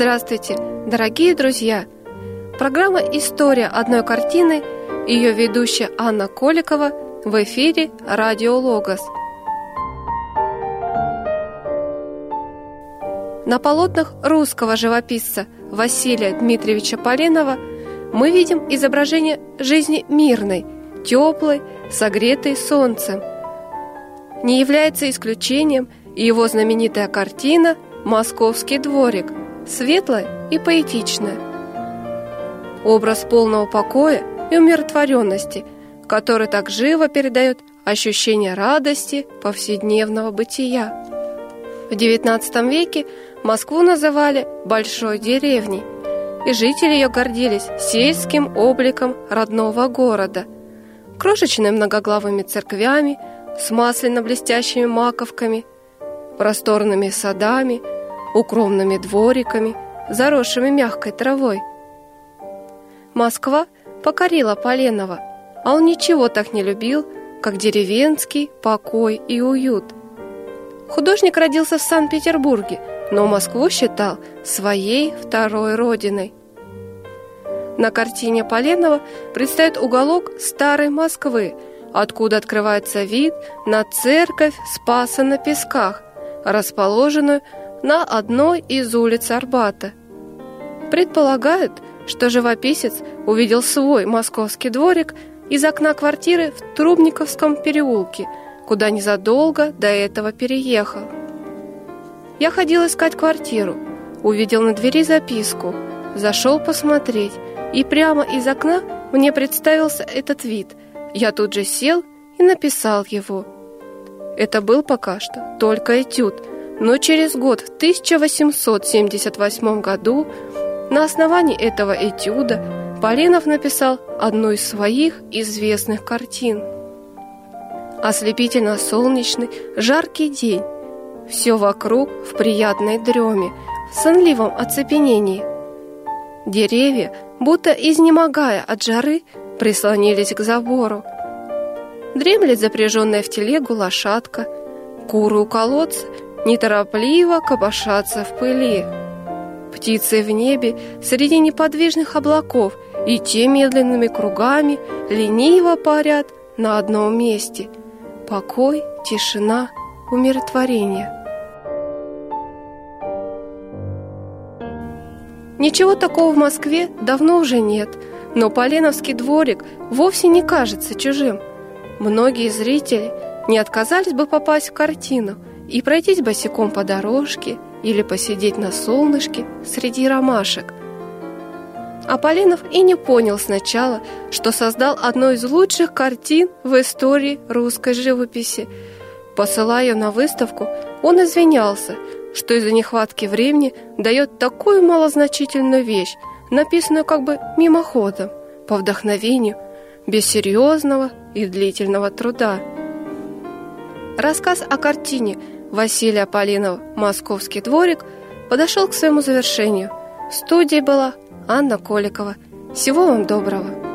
Здравствуйте, дорогие друзья! Программа «История одной картины» ее ведущая Анна Коликова в эфире «Радио Логос». На полотнах русского живописца Василия Дмитриевича Поленова мы видим изображение жизни мирной, теплой, согретой солнцем. Не является исключением и его знаменитая картина «Московский дворик», светлая и поэтичная. Образ полного покоя и умиротворенности, который так живо передает ощущение радости повседневного бытия. В XIX веке Москву называли «большой деревней», и жители ее гордились сельским обликом родного города, крошечными многоглавыми церквями с масляно-блестящими маковками, просторными садами, укромными двориками, заросшими мягкой травой. Москва покорила Поленова, а он ничего так не любил, как деревенский покой и уют. Художник родился в Санкт-Петербурге, но Москву считал своей второй родиной. На картине Поленова предстоит уголок старой Москвы, откуда открывается вид на церковь Спаса на Песках, расположенную на одной из улиц Арбата. Предполагают, что живописец увидел свой московский дворик из окна квартиры в Трубниковском переулке, куда незадолго до этого переехал. Я ходил искать квартиру, увидел на двери записку, зашел посмотреть, и прямо из окна мне представился этот вид. Я тут же сел и написал его. Это был пока что только этюд, но через год, в 1878 году, на основании этого этюда Поленов написал одну из своих известных картин. Ослепительно солнечный, жаркий день. Все вокруг в приятной дреме, в сонливом оцепенении. Деревья, будто изнемогая от жары, прислонились к забору. Дремлет запряженная в телегу лошадка, куры у колодца неторопливо копошатся в пыли. Птицы в небе среди неподвижных облаков и те медленными кругами лениво парят на одном месте. Покой, тишина, умиротворение. Ничего такого в Москве давно уже нет, но Поленовский дворик вовсе не кажется чужим. Многие зрители не отказались бы попасть в картину и пройтись босиком по дорожке – или посидеть на солнышке среди ромашек. А Полинов и не понял сначала, что создал одну из лучших картин в истории русской живописи. Посылая на выставку, он извинялся, что из-за нехватки времени дает такую малозначительную вещь, написанную как бы мимоходом, по вдохновению, без серьезного и длительного труда. Рассказ о картине – Василия Полинова «Московский дворик» подошел к своему завершению. В студии была Анна Коликова. Всего вам доброго!